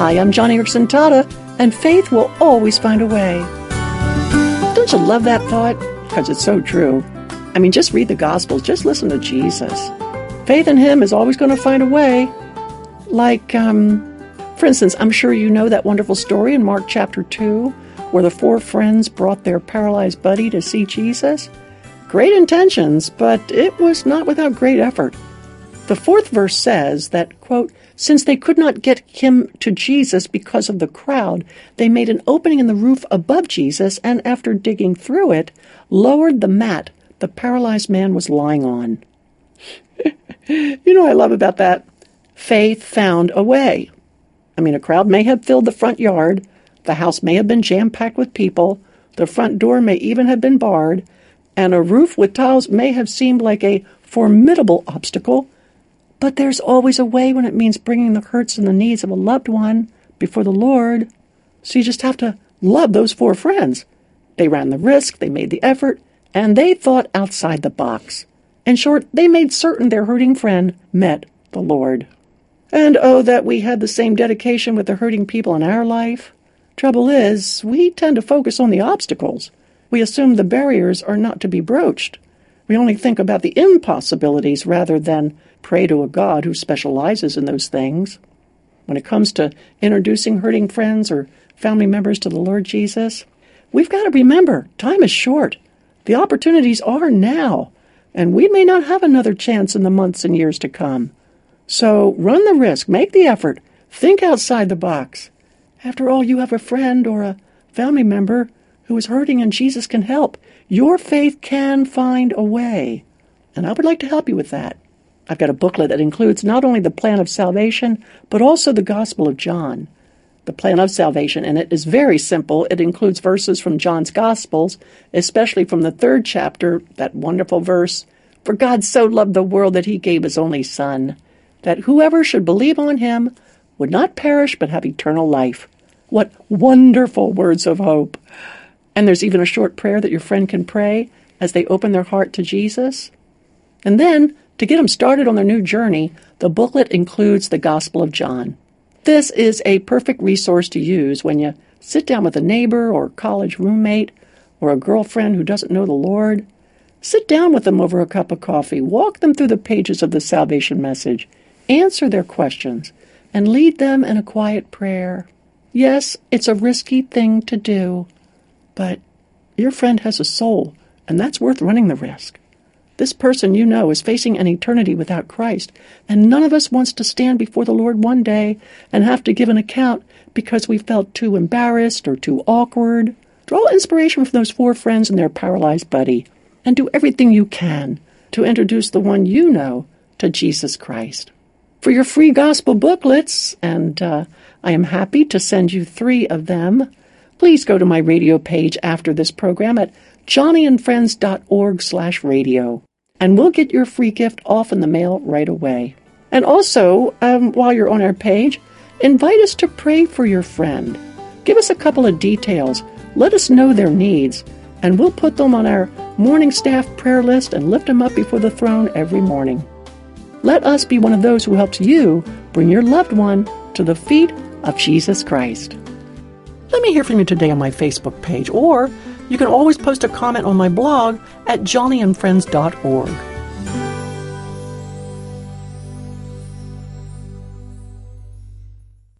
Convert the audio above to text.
Hi, I'm Joni Eareckson Tada, and faith will always find a way. Don't you love that thought? Because it's so true. I mean, just read the Gospels, just listen to Jesus. Faith in Him is always going to find a way. Like, um, for instance, I'm sure you know that wonderful story in Mark chapter 2 where the four friends brought their paralyzed buddy to see Jesus. Great intentions, but it was not without great effort. The fourth verse says that, quote, since they could not get him to Jesus because of the crowd, they made an opening in the roof above Jesus and, after digging through it, lowered the mat the paralyzed man was lying on. you know what I love about that? Faith found a way. I mean, a crowd may have filled the front yard, the house may have been jam packed with people, the front door may even have been barred, and a roof with tiles may have seemed like a formidable obstacle. But there's always a way when it means bringing the hurts and the needs of a loved one before the Lord. So you just have to love those four friends. They ran the risk, they made the effort, and they thought outside the box. In short, they made certain their hurting friend met the Lord. And oh, that we had the same dedication with the hurting people in our life. Trouble is, we tend to focus on the obstacles. We assume the barriers are not to be broached. We only think about the impossibilities rather than pray to a God who specializes in those things. When it comes to introducing hurting friends or family members to the Lord Jesus, we've got to remember time is short. The opportunities are now, and we may not have another chance in the months and years to come. So run the risk, make the effort, think outside the box. After all, you have a friend or a family member who is hurting and Jesus can help. Your faith can find a way. And I would like to help you with that. I've got a booklet that includes not only the plan of salvation, but also the Gospel of John. The plan of salvation in it is very simple. It includes verses from John's Gospels, especially from the third chapter, that wonderful verse For God so loved the world that he gave his only Son that whoever should believe on him would not perish but have eternal life. What wonderful words of hope! And there's even a short prayer that your friend can pray as they open their heart to Jesus. And then, to get them started on their new journey, the booklet includes the Gospel of John. This is a perfect resource to use when you sit down with a neighbor or college roommate or a girlfriend who doesn't know the Lord. Sit down with them over a cup of coffee, walk them through the pages of the salvation message, answer their questions, and lead them in a quiet prayer. Yes, it's a risky thing to do, but your friend has a soul, and that's worth running the risk. This person you know is facing an eternity without Christ, and none of us wants to stand before the Lord one day and have to give an account because we felt too embarrassed or too awkward. Draw inspiration from those four friends and their paralyzed buddy, and do everything you can to introduce the one you know to Jesus Christ for your free gospel booklets, and uh, I am happy to send you three of them. Please go to my radio page after this program at joniandfriends.org slash radio, and we'll get your free gift off in the mail right away. And also, um, while you're on our page, invite us to pray for your friend. Give us a couple of details. Let us know their needs, and we'll put them on our morning staff prayer list and lift them up before the throne every morning. Let us be one of those who helps you bring your loved one to the feet of Jesus Christ. Let me hear from you today on my Facebook page, or you can always post a comment on my blog at joniandfriends.org.